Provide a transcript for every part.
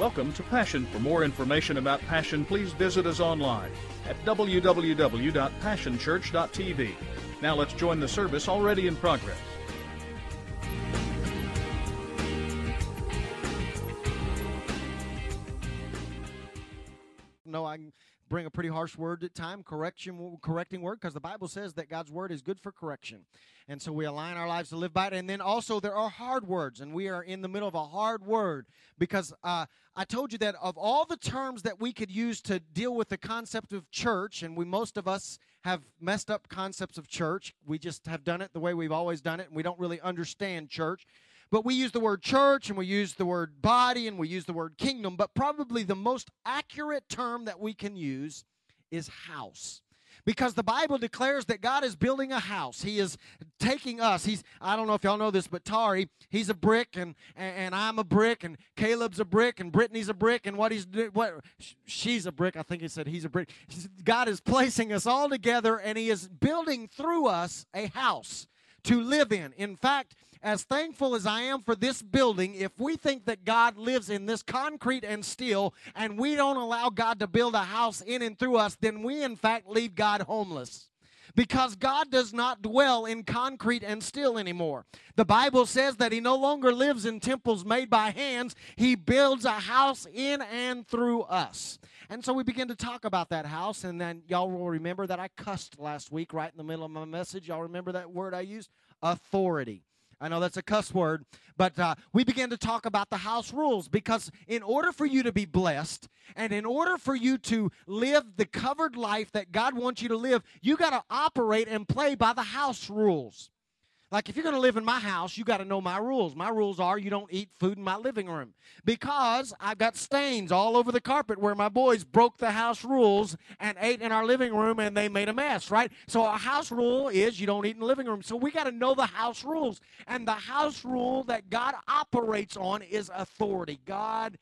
Welcome to Passion. For more information about Passion, please visit us online at www.passionchurch.tv. Now let's join the service already in progress. No, I bring a pretty harsh word at time, correction, correcting word, because the Bible says that God's word is good for correction, and so we align our lives to live by it. And then also there are hard words, and we are in the middle of a hard word because uh, I told you that of all the terms that we could use to deal with the concept of church, and we most of us have messed up concepts of church. We just have done it the way we've always done it, and we don't really understand church. But we use the word church and we use the word body and we use the word kingdom. But probably the most accurate term that we can use is house. Because the Bible declares that God is building a house. He is taking us. He's, I don't know if y'all know this, but Tari, he's a brick, and, and, I'm a brick, and Caleb's a brick, and Brittany's a brick, and what he's what she's a brick. I think he said he's a brick. God is placing us all together, and He is building through us a house to live in. In fact, as thankful as I am for this building, if we think that God lives in this concrete and steel and we don't allow God to build a house in and through us, then we in fact leave God homeless because God does not dwell in concrete and steel anymore. The Bible says that He no longer lives in temples made by hands, He builds a house in and through us. And so we begin to talk about that house, and then y'all will remember that I cussed last week right in the middle of my message. Y'all remember that word I used? Authority. I know that's a cuss word, but uh, we began to talk about the house rules because, in order for you to be blessed and in order for you to live the covered life that God wants you to live, you got to operate and play by the house rules. Like if you're going to live in my house, you got to know my rules. My rules are you don't eat food in my living room because I've got stains all over the carpet where my boys broke the house rules and ate in our living room and they made a mess, right? So a house rule is you don't eat in the living room. So we got to know the house rules. And the house rule that God operates on is authority. God's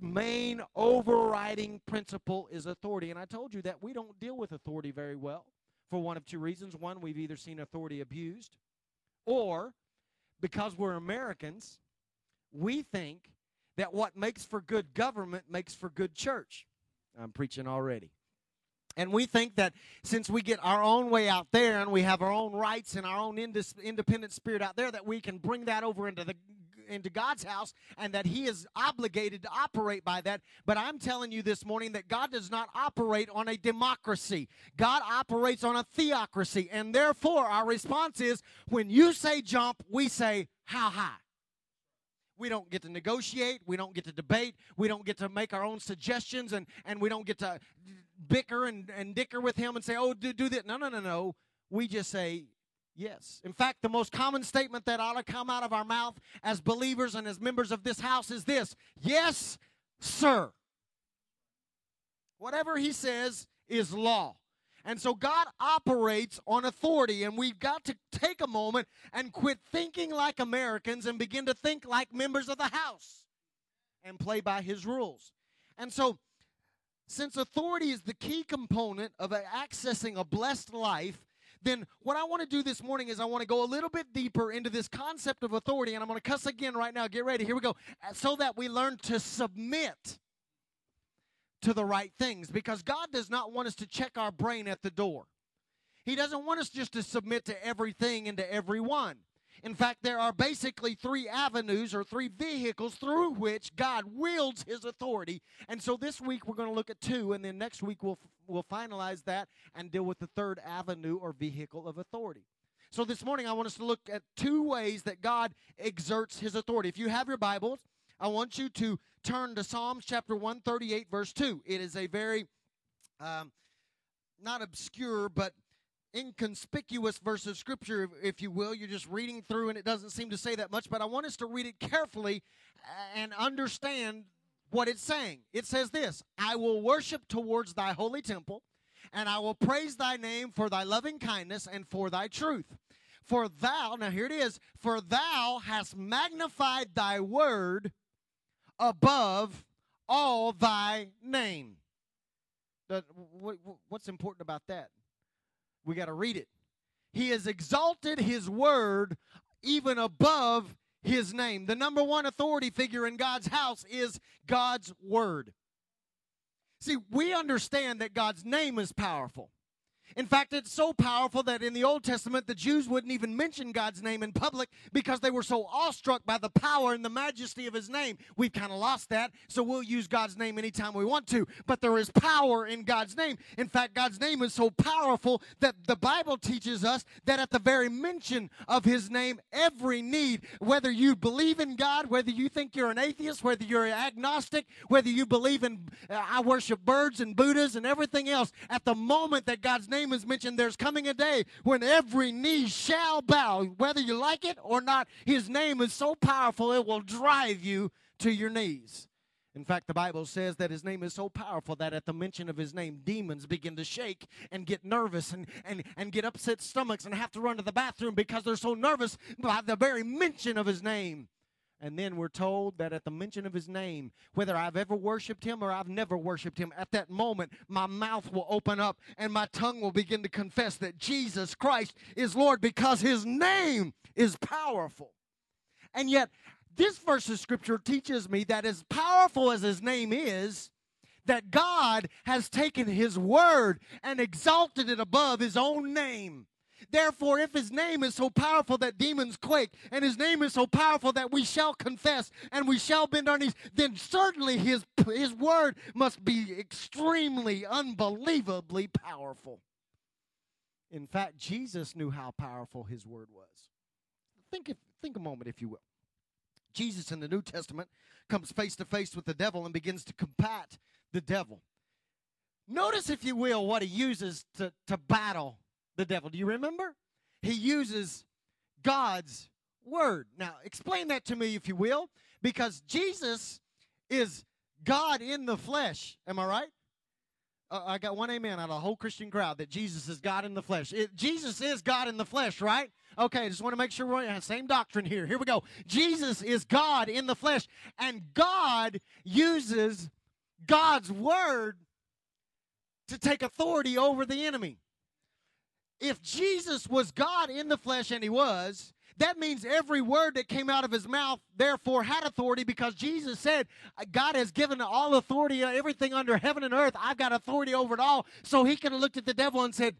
main overriding principle is authority. And I told you that we don't deal with authority very well for one of two reasons. One, we've either seen authority abused or because we're Americans, we think that what makes for good government makes for good church. I'm preaching already. And we think that since we get our own way out there and we have our own rights and our own independent spirit out there, that we can bring that over into the into God's house and that he is obligated to operate by that. But I'm telling you this morning that God does not operate on a democracy. God operates on a theocracy. And therefore, our response is when you say jump, we say how high. We don't get to negotiate. We don't get to debate. We don't get to make our own suggestions and, and we don't get to bicker and, and dicker with him and say, oh, do, do that. No, no, no, no. We just say, Yes. In fact, the most common statement that ought to come out of our mouth as believers and as members of this house is this Yes, sir. Whatever he says is law. And so God operates on authority, and we've got to take a moment and quit thinking like Americans and begin to think like members of the house and play by his rules. And so, since authority is the key component of accessing a blessed life, then what I want to do this morning is I want to go a little bit deeper into this concept of authority, and I'm going to cuss again right now. Get ready. Here we go. Uh, so that we learn to submit to the right things because God does not want us to check our brain at the door. He doesn't want us just to submit to everything and to everyone. In fact, there are basically three avenues or three vehicles through which God wields his authority. And so this week we're going to look at two, and then next week we'll, we'll finalize that and deal with the third avenue or vehicle of authority. So this morning I want us to look at two ways that God exerts his authority. If you have your Bibles, I want you to turn to Psalms chapter 138, verse 2. It is a very, um, not obscure, but inconspicuous verse of scripture, if you will. You're just reading through and it doesn't seem to say that much, but I want us to read it carefully uh, and understand what it's saying. It says this I will worship towards thy holy temple, and I will praise thy name for thy loving kindness and for thy truth. For thou, now here it is, for thou hast magnified thy word above all thy name. What's important about that? We got to read it. He has exalted his word even above his name. The number one authority figure in God's house is God's word. See, we understand that God's name is powerful. In fact, it's so powerful that in the Old Testament, the Jews wouldn't even mention God's name in public because they were so awestruck by the power and the majesty of His name. We've kind of lost that, so we'll use God's name anytime we want to. But there is power in God's name. In fact, God's name is so powerful that the Bible teaches us that at the very mention of His name, every need, whether you believe in God, whether you think you're an atheist, whether you're agnostic, whether you believe in, uh, I worship birds and Buddhas and everything else, at the moment that God's name name is mentioned, there's coming a day when every knee shall bow, whether you like it or not. His name is so powerful, it will drive you to your knees. In fact, the Bible says that his name is so powerful that at the mention of his name, demons begin to shake and get nervous and, and, and get upset stomachs and have to run to the bathroom because they're so nervous by the very mention of his name. And then we're told that at the mention of his name, whether I've ever worshiped him or I've never worshiped him, at that moment, my mouth will open up and my tongue will begin to confess that Jesus Christ is Lord because his name is powerful. And yet, this verse of scripture teaches me that as powerful as his name is, that God has taken his word and exalted it above his own name. Therefore, if his name is so powerful that demons quake, and his name is so powerful that we shall confess and we shall bend our knees, then certainly his, his word must be extremely, unbelievably powerful. In fact, Jesus knew how powerful his word was. Think, if, think a moment, if you will. Jesus in the New Testament comes face to face with the devil and begins to combat the devil. Notice, if you will, what he uses to, to battle the devil. Do you remember? He uses God's word. Now, explain that to me, if you will, because Jesus is God in the flesh. Am I right? Uh, I got one amen out of the whole Christian crowd that Jesus is God in the flesh. It, Jesus is God in the flesh, right? Okay, just want to make sure we're on the same doctrine here. Here we go. Jesus is God in the flesh, and God uses God's word to take authority over the enemy if Jesus was God in the flesh, and he was, that means every word that came out of his mouth therefore had authority because Jesus said, God has given all authority, everything under heaven and earth. I've got authority over it all. So he could have looked at the devil and said,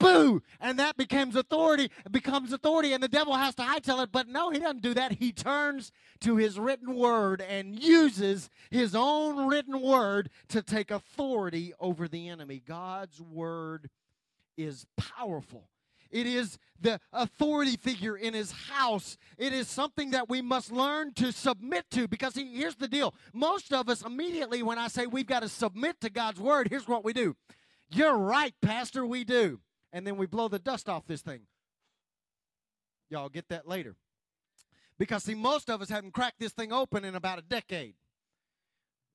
Boo! And that becomes authority, becomes authority, and the devil has to hightail it. But no, he doesn't do that. He turns to his written word and uses his own written word to take authority over the enemy. God's word is powerful. It is the authority figure in his house. It is something that we must learn to submit to because he, here's the deal. Most of us, immediately when I say we've got to submit to God's word, here's what we do. You're right, Pastor, we do. And then we blow the dust off this thing. Y'all get that later. Because, see, most of us haven't cracked this thing open in about a decade.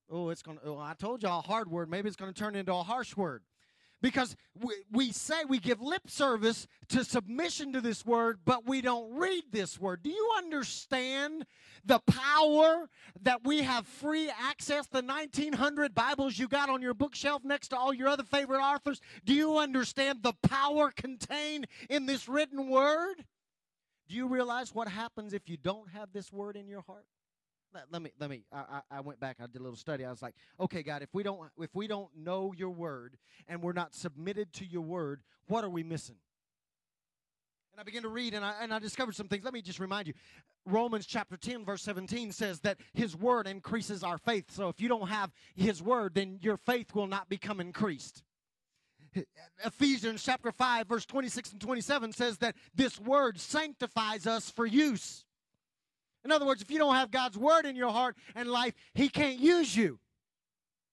Oh, it's going to, oh, I told y'all a hard word. Maybe it's going to turn into a harsh word because we, we say we give lip service to submission to this word, but we don't read this word. Do you understand the power that we have free access? The 1900 Bibles you got on your bookshelf next to all your other favorite authors. Do you understand the power contained in this written word? Do you realize what happens if you don't have this word in your heart? Let, let me let me I, I went back i did a little study. I was like okay god if we don't if we don't know your word and we're not submitted to your word what are we missing? And i began to read and i and i discovered some things. Let me just remind you romans chapter 10 verse 17 says that his word increases our faith. So if you don't have his word then your faith will not become increased. Ephesians chapter 5 verse 26 and 27 says that this word sanctifies us for use. In other words, if you don't have God's word in your heart and life, He can't use you.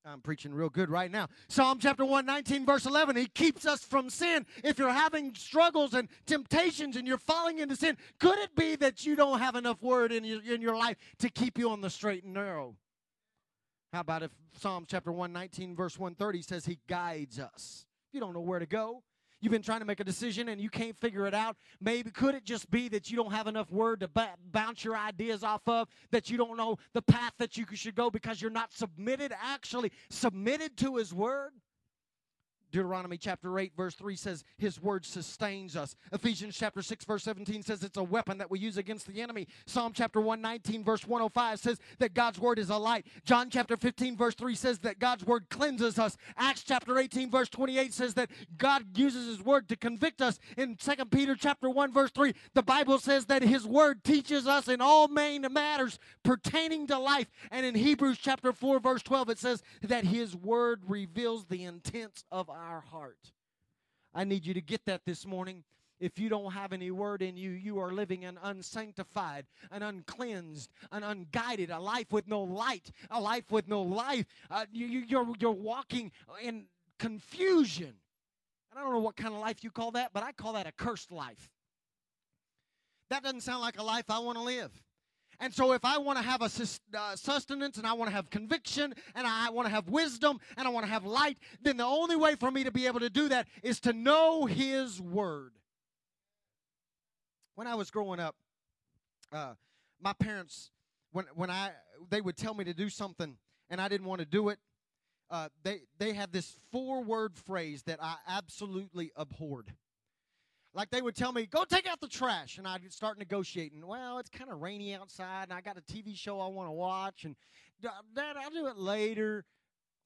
I'm preaching real good right now. Psalm chapter 119, verse 11. He keeps us from sin. If you're having struggles and temptations and you're falling into sin, could it be that you don't have enough word in your, in your life to keep you on the straight and narrow? How about if Psalm chapter 119, verse 130 says he guides us? If You don't know where to go. You've been trying to make a decision and you can't figure it out. Maybe could it just be that you don't have enough word to ba- bounce your ideas off of, that you don't know the path that you should go because you're not submitted, actually submitted to His word? Deuteronomy chapter 8, verse 3 says, His word sustains us. Ephesians chapter 6, verse 17 says it's a weapon that we use against the enemy. Psalm chapter 119, verse 105 says that God's word is a light. John chapter 15, verse 3 says that God's word cleanses us. Acts chapter 18, verse 28 says that God uses His word to convict us. In 2 Peter chapter 1, verse 3, the Bible says that His word teaches us in all main matters pertaining to life. And in Hebrews chapter 4, verse 12, it says that His word reveals the intents of our heart. I need you to get that this morning. If you don't have any word in you, you are living an unsanctified, an uncleansed, an unguided, a life with no light, a life with no life. Uh, you, you, you're, you're walking in confusion. And I don't know what kind of life you call that, but I call that a cursed life. That doesn't sound like a life I want to live. And so, if I want to have a uh, sustenance and I want to have conviction and I want to have wisdom and I want to have light, then the only way for me to be able to do that is to know His Word. When I was growing up, uh, my parents, when when I they would tell me to do something and I didn't want to do it, uh, they they had this four word phrase that I absolutely abhorred. Like they would tell me, go take out the trash. And I'd start negotiating. Well, it's kind of rainy outside, and I got a TV show I want to watch. And Dad, I'll do it later.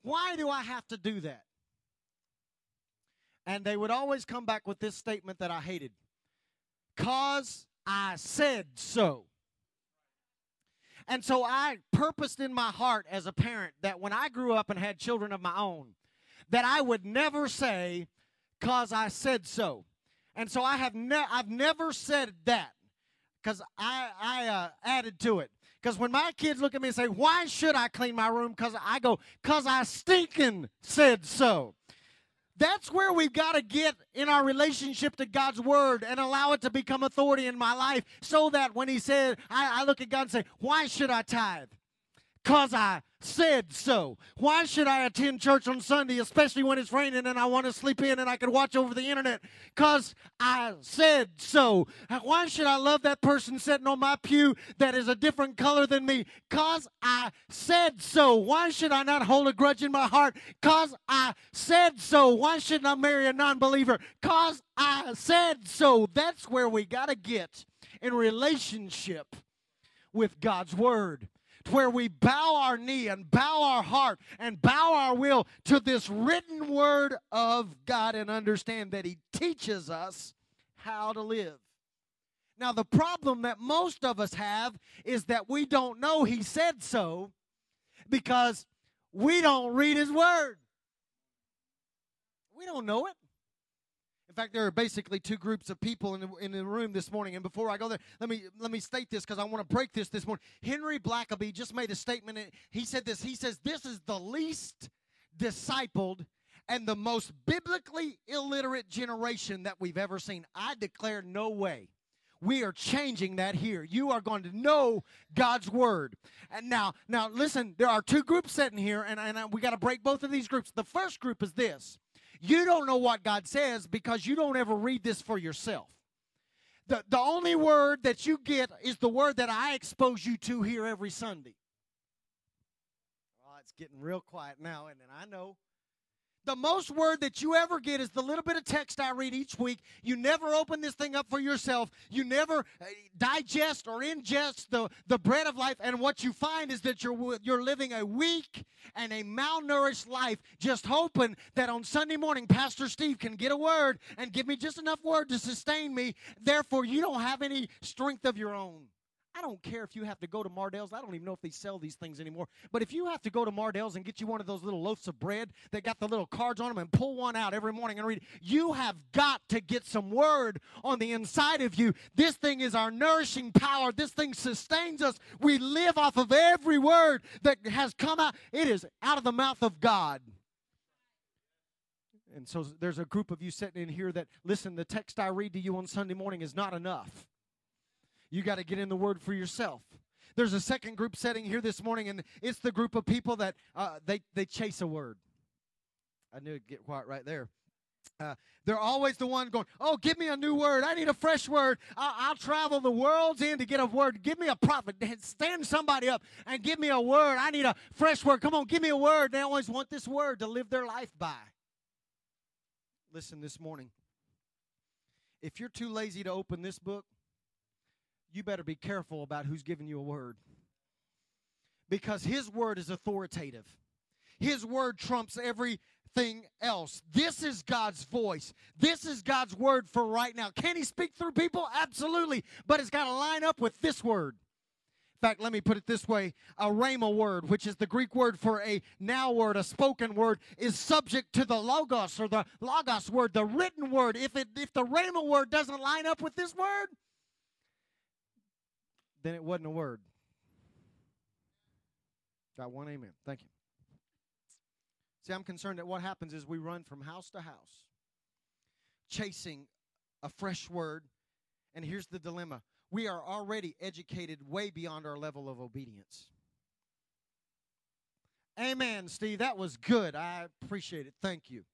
Why do I have to do that? And they would always come back with this statement that I hated Cause I said so. And so I purposed in my heart as a parent that when I grew up and had children of my own, that I would never say, Cause I said so. And so I have ne- I've never said that because I, I uh, added to it. Because when my kids look at me and say, Why should I clean my room? Because I go, Because I stinking said so. That's where we've got to get in our relationship to God's word and allow it to become authority in my life so that when He said, I, I look at God and say, Why should I tithe? Because I said so. Why should I attend church on Sunday, especially when it's raining and I want to sleep in and I can watch over the internet? Because I said so. Why should I love that person sitting on my pew that is a different color than me? Because I said so. Why should I not hold a grudge in my heart? Because I said so. Why shouldn't I marry a non believer? Because I said so. That's where we got to get in relationship with God's Word where we bow our knee and bow our heart and bow our will to this written word of God and understand that He teaches us how to live. Now, the problem that most of us have is that we don't know He said so because we don't read His word. We don't know it. In fact, there are basically two groups of people in the, in the room this morning. And before I go there, let me let me state this because I want to break this this morning. Henry Blackaby just made a statement. and He said this. He says this is the least discipled and the most biblically illiterate generation that we've ever seen. I declare no way. We are changing that here. You are going to know God's word. And now, now listen, there are two groups sitting here, and, and we got to break both of these groups. The first group is this you don't know what God says because you don't ever read this for yourself. The, the only word that you get is the word that I expose you to here every Sunday. Oh, it's getting real quiet now, and I know. The most word that you ever get is the little bit of text I read each week. You never open this thing up for yourself. You never uh, digest or ingest the, the bread of life. And what you find is that you're, you're living a weak and a malnourished life, just hoping that on Sunday morning, Pastor Steve can get a word and give me just enough word to sustain me. Therefore, you don't have any strength of your own. I don't care if you have to go to Mardel's. I don't even know if they sell these things anymore. But if you have to go to Mardel's and get you one of those little loaves of bread that got the little cards on them and pull one out every morning and read, you have got to get some word on the inside of you. This thing is our nourishing power. This thing sustains us. We live off of every word that has come out. It is out of the mouth of God. And so there's a group of you sitting in here that, listen, the text I read to you on Sunday morning is not enough. You got to get in the Word for yourself. There's a second group setting here this morning, and it's the group of people that uh, they they chase a word. I knew it'd get quiet right there. Uh, they're always the one going, Oh, give me a new word. I need a fresh word. I'll, I'll, travel the world's end to get a word. Give me a prophet. Stand somebody up and give me a word. I need a fresh word. Come on, give me a word. They always want this word to live their life by. Listen this morning. If you're too lazy to open this book, you better be careful about who's giving you a word. Because his word is authoritative. His word trumps everything else. This is God's voice. This is God's word for right now. Can he speak through people? Absolutely. But it's got to line up with this word. In fact, let me put it this way a rhema word, which is the Greek word for a now word, a spoken word, is subject to the logos or the logos word, the written word. If, it, if the rhema word doesn't line up with this word, then it wasn't a word. Got one amen. Thank you. See, I'm concerned that what happens is we run from house to house, chasing a fresh word. And here's the dilemma we are already educated way beyond our level of obedience. Amen, Steve. That was good. I appreciate it. Thank you.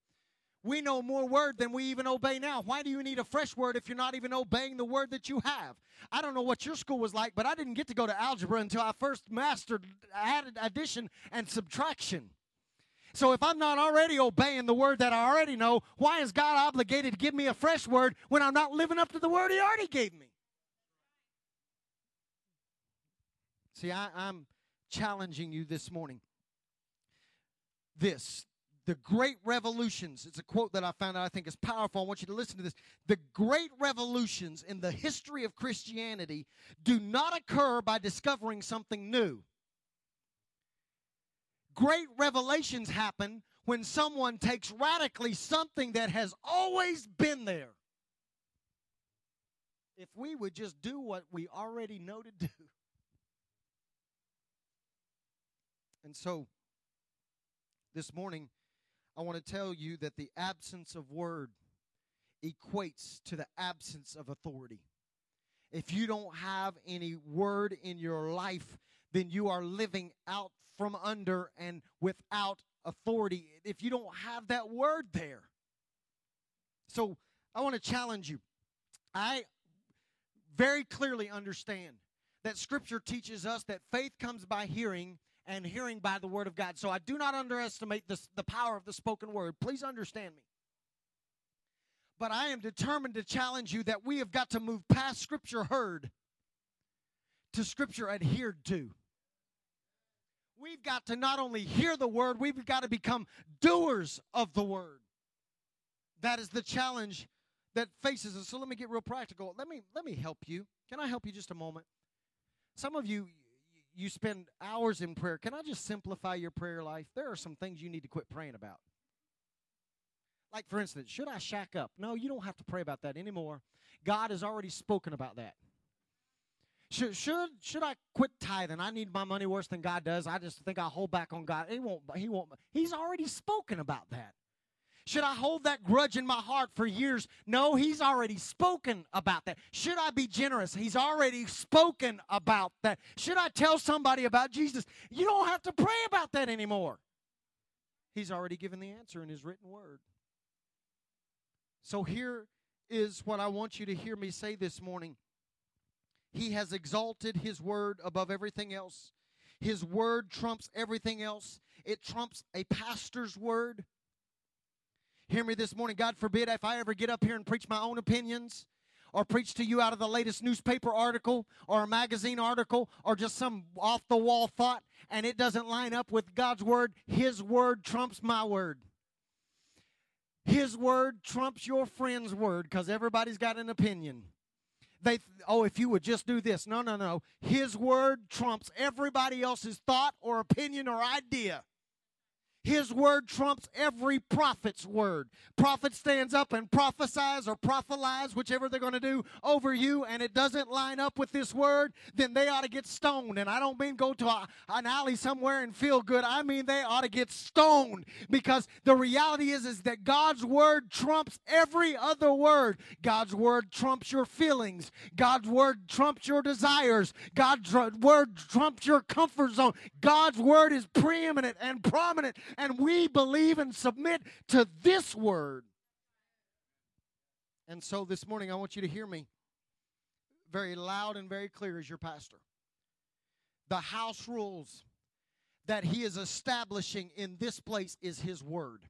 We know more word than we even obey now. Why do you need a fresh word if you're not even obeying the word that you have? I don't know what your school was like, but I didn't get to go to algebra until I first mastered added addition and subtraction. So if I'm not already obeying the word that I already know, why is God obligated to give me a fresh word when I'm not living up to the word He already gave me? See, I, I'm challenging you this morning. This, the great revolutions, it's a quote that I found out I think is powerful. I want you to listen to this. The great revolutions in the history of Christianity do not occur by discovering something new. Great revelations happen when someone takes radically something that has always been there. If we would just do what we already know to do. And so, this morning, I want to tell you that the absence of word equates to the absence of authority. If you don't have any word in your life, then you are living out from under and without authority. If you don't have that word there. So I want to challenge you. I very clearly understand that Scripture teaches us that faith comes by hearing and hearing by the word of God. So I do not underestimate this, the power of the spoken word. Please understand me. But I am determined to challenge you that we have got to move past Scripture heard to Scripture adhered to. We've got to not only hear the word, we've got to become doers of the word. That is the challenge that faces us. So let me get real practical. Let me let me help you. Can I help you just a moment? Some of you you spend hours in prayer. Can I just simplify your prayer life? There are some things you need to quit praying about. Like, for instance, should I shack up? No, you don't have to pray about that anymore. God has already spoken about that. Should, should, should I quit tithing? I need my money worse than God does. I just think I'll hold back on God. He won't, he won't. He's already spoken about that. Should I hold that grudge in my heart for years? No, he's already spoken about that. Should I be generous? He's already spoken about that. Should I tell somebody about Jesus? You don't have to pray about that anymore. He's already given the answer in his written word. So here is what I want you to hear me say this morning. He has exalted his word above everything else. His word trumps everything else. It trumps a pastor's word. Hear me this morning. God forbid if I ever get up here and preach my own opinions or preach to you out of the latest newspaper article or a magazine article or just some off the wall thought and it doesn't line up with God's word. His word trumps my word. His word trumps your friend's word because everybody's got an opinion. They, oh, if you would just do this. No, no, no. His word trumps everybody else's thought or opinion or idea. His word trumps every prophet's word. Prophet stands up and prophesies or prophelies, whichever they're going to do, over you, and it doesn't line up with this word, then they ought to get stoned. And I don't mean go to a, an alley somewhere and feel good. I mean they ought to get stoned because the reality is, is that God's word trumps every other word. God's word trumps your feelings. God's word trumps your desires. God's word trumps your comfort zone. God's word is preeminent and prominent and we believe and submit to this word. And so this morning, I want you to hear me very loud and very clear as your pastor. The house rules that he is establishing in this place is his word.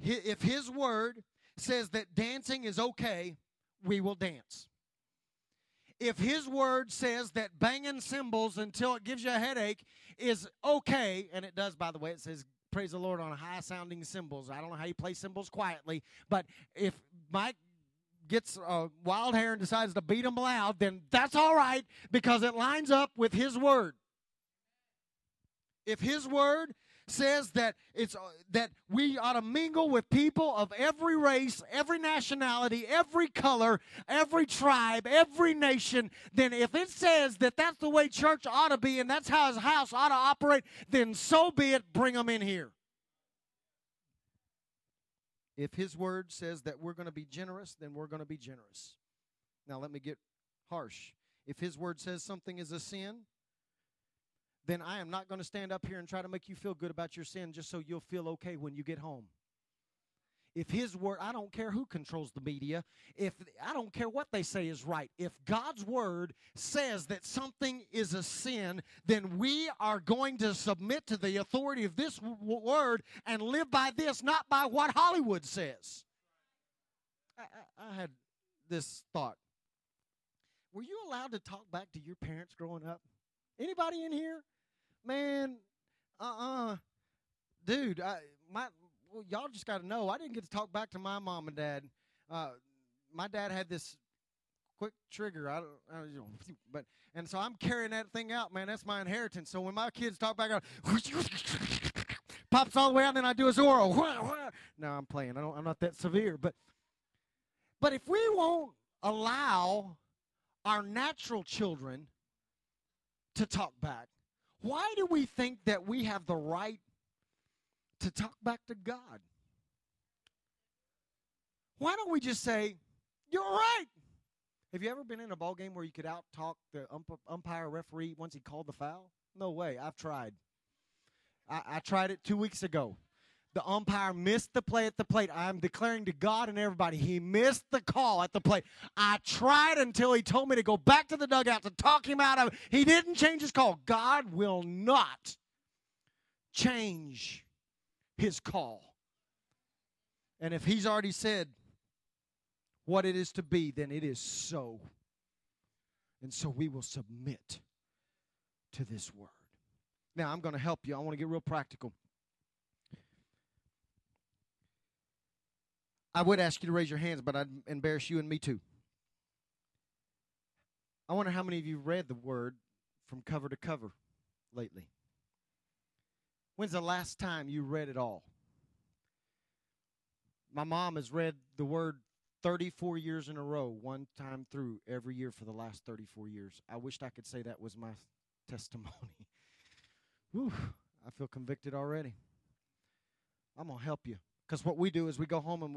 If His Word says that dancing is okay, we will dance. If His Word says that banging cymbals until it gives you a headache is okay, and it does, by the way, it says praise the Lord on high sounding cymbals. I don't know how you play cymbals quietly, but if Mike gets a wild hair and decides to beat them loud, then that's all right because it lines up with His Word. If His Word says that it's uh, that we ought to mingle with people of every race, every nationality, every color, every tribe, every nation, then if it says that that's the way church ought to be and that's how his house ought to operate, then so be it. Bring them in here. If his word says that we're going to be generous, then we're going to be generous. Now let me get harsh. If his word says something is a sin, then I am not going to stand up here and try to make you feel good about your sin just so you'll feel okay when you get home. If his word, I don't care who controls the media, if I don't care what they say is right. If God's word says that something is a sin, then we are going to submit to the authority of this word and live by this, not by what Hollywood says. I, I, I had this thought. Were you allowed to talk back to your parents growing up? Anybody in here? Man, uh-uh. Dude, I my well, y'all just got to know I didn't get to talk back to my mom and dad. Uh, my dad had this quick trigger. I don't, I you know, but and so I'm carrying that thing out, man. That's my inheritance. So when my kids talk back, I pops all the way out, and then I do a Zorro. No, I'm playing. I don't. I'm not that severe, but but if we won't allow our natural children to talk back, why do we think that we have the right to talk back to God? Why don't we just say, You're right? Have you ever been in a ball game where you could out talk the ump- umpire referee once he called the foul? No way. I've tried. I, I tried it two weeks ago. The umpire missed the play at the plate. I'm declaring to God and everybody, he missed the call at the plate. I tried until he told me to go back to the dugout to talk him out of it. He didn't change his call. God will not change his call. And if he's already said what it is to be, then it is so. And so we will submit to this word. Now, I'm going to help you. I want to get real practical. I would ask you to raise your hands, but I'd embarrass you and me too. I wonder how many of you read the word from cover to cover lately. When's the last time you read it all? My mom has read the word 34 years in a row, one time through every year for the last 34 years. I wished I could say that was my testimony. Whew, I feel convicted already. I'm going to help you. Because what we do is we go home and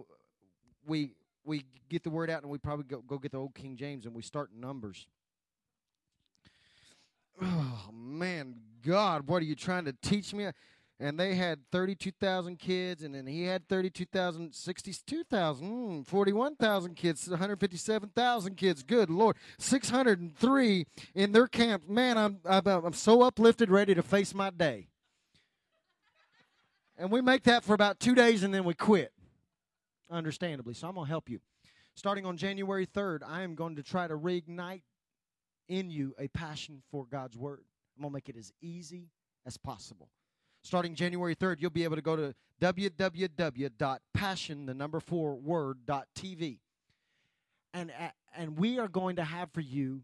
we we get the word out and we probably go, go get the old King James and we start in Numbers. Oh, man, God, what are you trying to teach me? And they had 32,000 kids, and then he had 32,000, 62,000, mm, 41,000 kids, 157,000 kids. Good Lord. 603 in their camp. Man, I'm, I'm, I'm so uplifted, ready to face my day. And we make that for about two days, and then we quit, understandably. So I'm going to help you. Starting on January 3rd, I am going to try to reignite in you a passion for God's Word. I'm going to make it as easy as possible. Starting January 3rd, you'll be able to go to www.passion, the number four word.tv. And, uh, and we are going to have for you,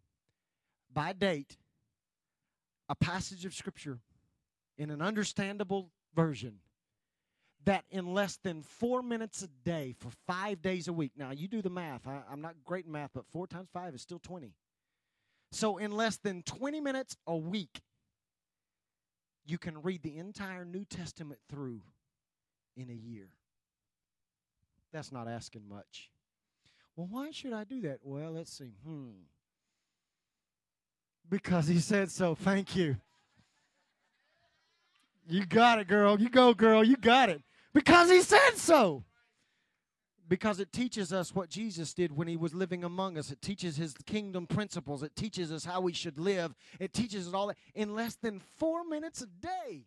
by date, a passage of Scripture in an understandable version that in less than four minutes a day for five days a week. Now, you do the math. I, am not great in math, but four times five is still 20. So, in less than 20 minutes a week, you can read the entire New Testament through in a year. That's not asking much. Well, why should I do that? Well, let's see. Hmm. Because he said so. Thank you. You got it, girl. You go, girl. You got it. Because he said so. Because it teaches us what Jesus did when he was living among us. It teaches his kingdom principles. It teaches us how we should live. It teaches us all that in less than four minutes a day.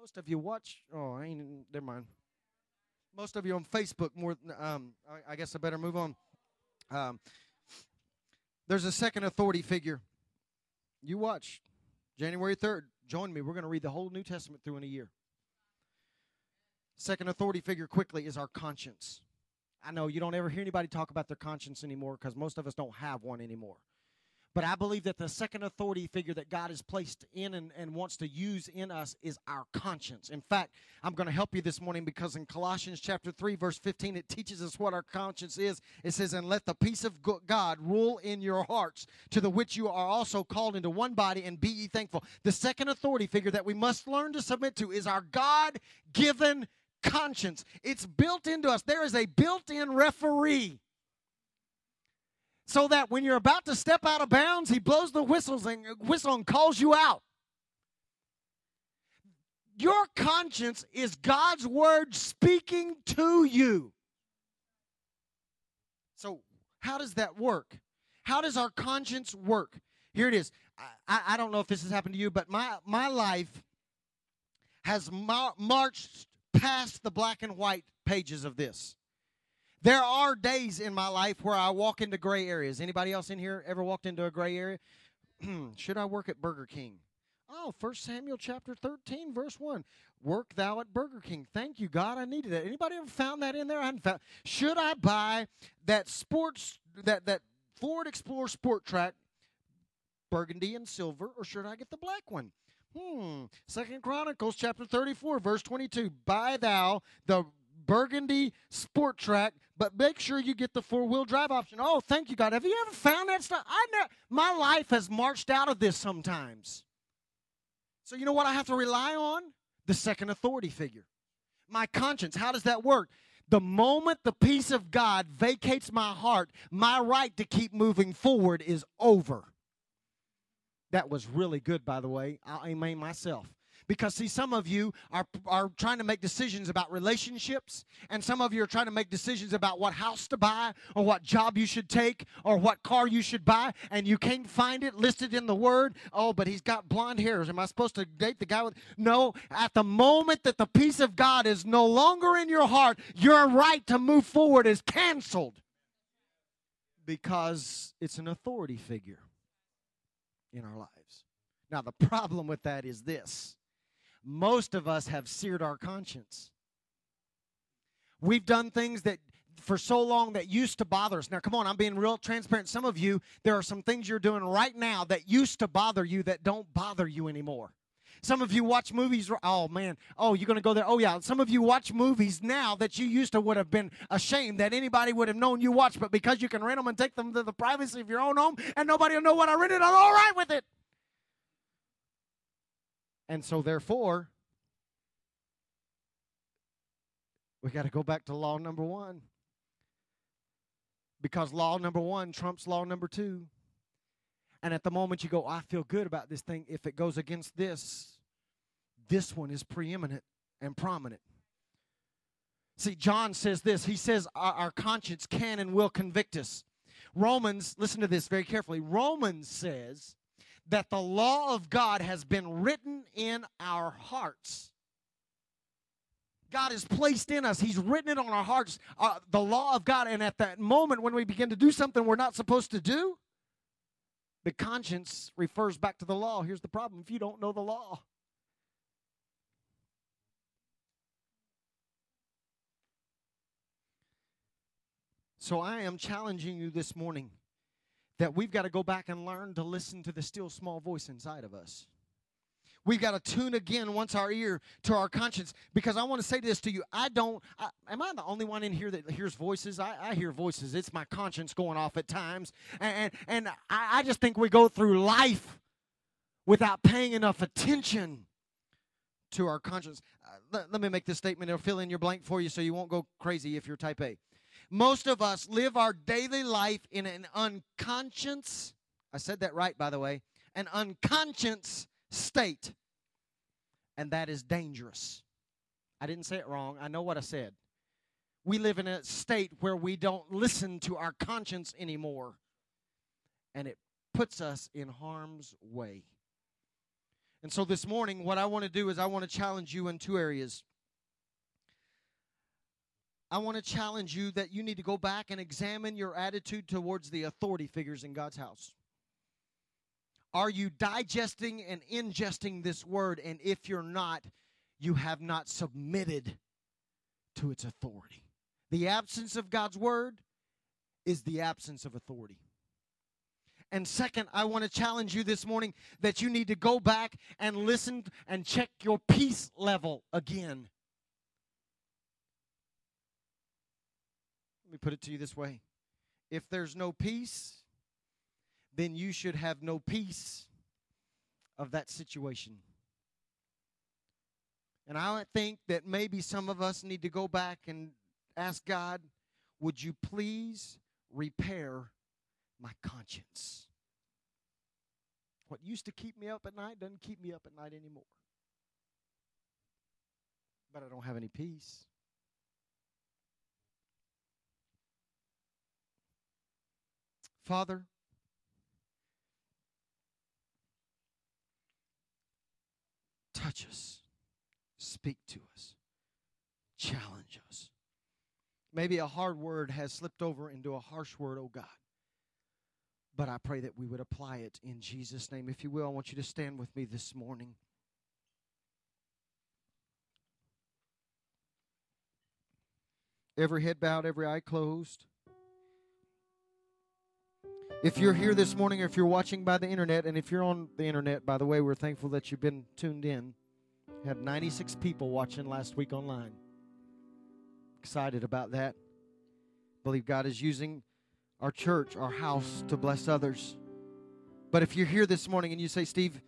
Most of you watch. Oh, I ain't. Never mind. Most of you on Facebook, more. Um, I, I guess I better move on. Um, there's a second authority figure. You watch January 3rd. Join me. We're going to read the whole New Testament through in a year. Second authority figure quickly is our conscience. I know you don't ever hear anybody talk about their conscience anymore because most of us don't have one anymore. But I believe that the second authority figure that God has placed in and, and wants to use in us is our conscience. In fact, I'm going to help you this morning because in Colossians chapter 3, verse 15, it teaches us what our conscience is. It says, And let the peace of God rule in your hearts, to the which you are also called into one body, and be ye thankful. The second authority figure that we must learn to submit to is our God given conscience. It's built into us. There is a built in referee so that when you're about to step out of bounds, he blows the whistles and uh, whistle and calls you out. Your conscience is God's word speaking to you. So, how does that work? How does our conscience work? Here it is. I, I don't know if this has happened to you, but my, my life has mar- marched past the black and white pages of this. There are days in my life where I walk into gray areas. Anybody else in here ever walked into a gray area? Should I work at Burger King? Oh, 1 Samuel chapter 13, verse 1. Work thou at Burger King. Thank you, God. I needed that. Anybody ever found that in there? I hadn't found. Should I buy that sports that that Ford Explorer Sport Trac, burgundy and silver, or should I get the black one? Hmm. Second Chronicles chapter 34, verse 22. Buy thou the burgundy Sport Trac, but make sure you get the four wheel drive option. Oh, thank you, God. Have you ever found that stuff? I know my life has marched out of this sometimes. So you know what I have to rely on? The second authority figure. My conscience. How does that work? The moment the peace of God vacates my heart, my right to keep moving forward is over. That was really good, by the way. I'll myself. Because, see, some of you are, are trying to make decisions about relationships, and some of you are trying to make decisions about what house to buy, or what job you should take, or what car you should buy, and you can't find it listed in the Word. Oh, but he's got blonde hairs. Am I supposed to date the guy with. No, at the moment that the peace of God is no longer in your heart, your right to move forward is canceled because it's an authority figure in our lives. Now, the problem with that is this most of us have seared our conscience. We've done things that for so long that used to bother us. Now, come on, I'm being real transparent. Some of you, there are some things you're doing right now that used to bother you that don't bother you anymore. Some of you watch movies. Oh man. Oh, you're going to go there. Oh yeah. Some of you watch movies now that you used to would have been ashamed that anybody would have known you watched, but because you can rent them and take them to the privacy of your own home, and nobody will know what I rented, I'm all right with it. And so, therefore, we got to go back to law number one. Because law number one trumps law number two. And at the moment you go, I feel good about this thing, if it goes against this, this one is preeminent and prominent. See, John says this. He says our, conscience can and will convict us. Romans, listen to this very carefully. Romans says that the law of God has been written in our hearts. God has placed in us. He's written it on our hearts, uh, the law of God. And at that moment when we begin to do something we're not supposed to do, the conscience refers back to the law. Here's the problem if you don't know the law. So I am challenging you this morning that we've got to go back and learn to listen to the still small voice inside of us. We've got to tune again once our ear to our conscience because I want to say this to you. I don't, I, am I the only one in here that hears voices? I, I hear voices. It's my conscience going off at times. And, and, and I, I just think we go through life without paying enough attention to our conscience. Uh, let, let me make this statement. It'll fill in your blank for you so you won't go crazy if you're type A. Most of us live our daily life in an unconscious, I said that right, by the way, an unconscious state. And that is dangerous. I didn't say it wrong. I know what I said. We live in a state where we don't listen to our conscience anymore. And it puts us in harm's way. And so this morning, what I want to do is I want to challenge you in two areas. I want to challenge you that you need to go back and examine your attitude towards the authority figures in God's house. Are you digesting and ingesting this word? And if you're not, you have not submitted to its authority. The absence of God's word is the absence of authority. And second, I want to challenge you this morning that you need to go back and listen and check your peace level again. Let me put it to you this way if there's no peace, then you should have no peace of that situation. And I think that maybe some of us need to go back and ask God, would you please repair my conscience? What used to keep me up at night doesn't keep me up at night anymore. But I don't have any peace. Father, touch us, speak to us, challenge us. Maybe a hard word has slipped over into a harsh word, oh God. But I pray that we would apply it in Jesus' name. If you will, I want you to stand with me this morning. Every head bowed, every eye closed. If you're here this morning or if you're watching by the internet, and if you're on the internet, by the way, we're thankful that you've been tuned in. Had 96 people watching last week online. Excited about that. Believe God is using our church, our house to bless others. But if you're here this morning and you say, Steve,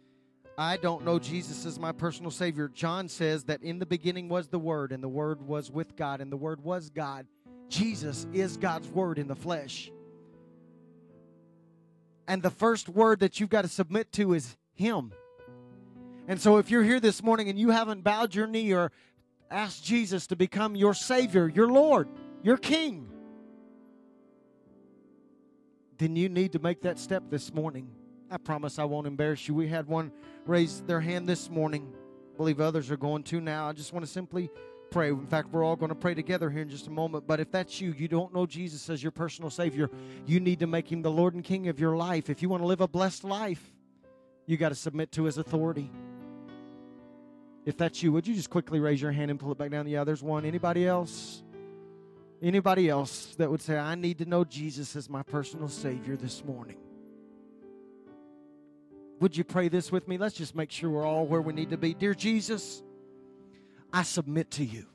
I don't know Jesus as my personal Savior, John says that in the beginning was the Word, and the Word was with God, and the Word was God. Jesus is God's Word in the flesh. And the first word that you've got to submit to is Him. And so if you're here this morning and you haven't bowed your knee or asked Jesus to become your Savior, your Lord, your King, then you need to make that step this morning. I promise I won't embarrass you. We had one raise their hand this morning. I believe others are going to now. I just want to simply pray. In fact, we're all going to pray together here in just a moment. But if that's you, you don't know Jesus as your personal Savior, you need to make Him the Lord and King of your life. If you want to live a blessed life, you got to submit to His authority. If that's you, would you just quickly raise your hand and pull it back down? Yeah, there's one. Anybody else? Anybody else that would say, I need to know Jesus as my personal Savior this morning? Would you pray this with me? Let's just make sure we're all where we need to be. Dear Jesus, I submit to you.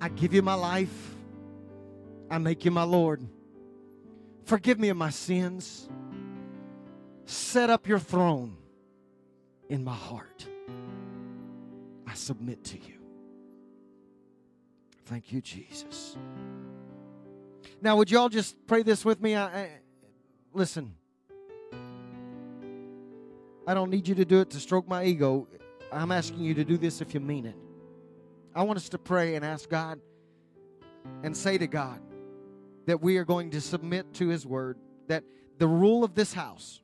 I give you my life. I make you my Lord. Forgive me of my sins. Set up your throne in my heart. I submit to you. Thank you, Jesus. Now, would y'all just pray this with me? I, I, listen, I don't need you to do it to stroke my ego. I'm asking you to do this if you mean it. I want us to pray and ask God and say to God that we are going to submit to His Word, that the rule of this house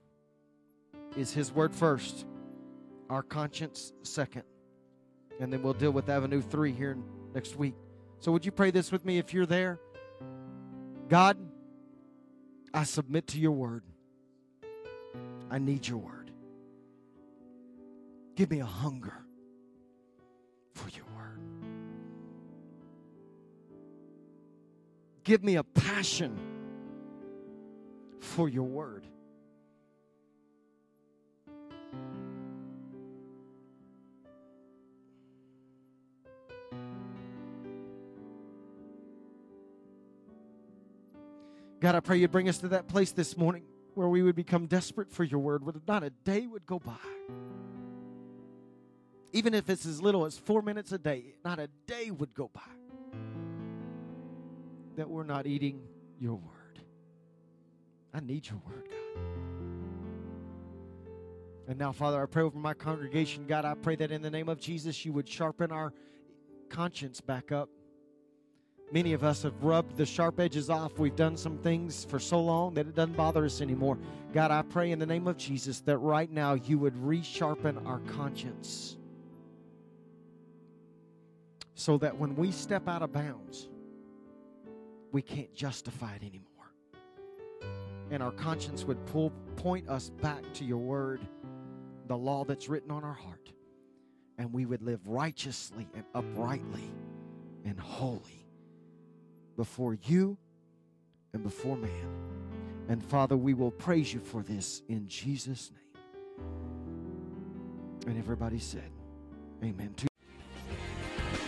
is His Word first, our conscience second, and then we'll deal with Avenue 3 here next week. So, would you pray this with me if you're there? God, I submit to your Word. I need your Word. Give me a hunger for your word. Give me a passion for your word. God, I pray you'd bring us to that place this morning where we would become desperate for your word, where not a day would go by even if it's as little as four minutes a day, not a day would go by that we're not eating your word. I need your word, God. And now, Father, I pray over my congregation. God, I pray that in the name of Jesus, you would sharpen our conscience back up. Many of us have rubbed the sharp edges off. We've done some things for so long that it doesn't bother us anymore. God, I pray in the name of Jesus that right now you would resharpen our conscience so that when we step out of bounds, we can't justify it anymore. And our conscience would pull, point us back to your word, the law that's written on our heart. And we would live righteously and uprightly and holy before you and before man. And Father, we will praise you for this in Jesus' name. And everybody said, Amen.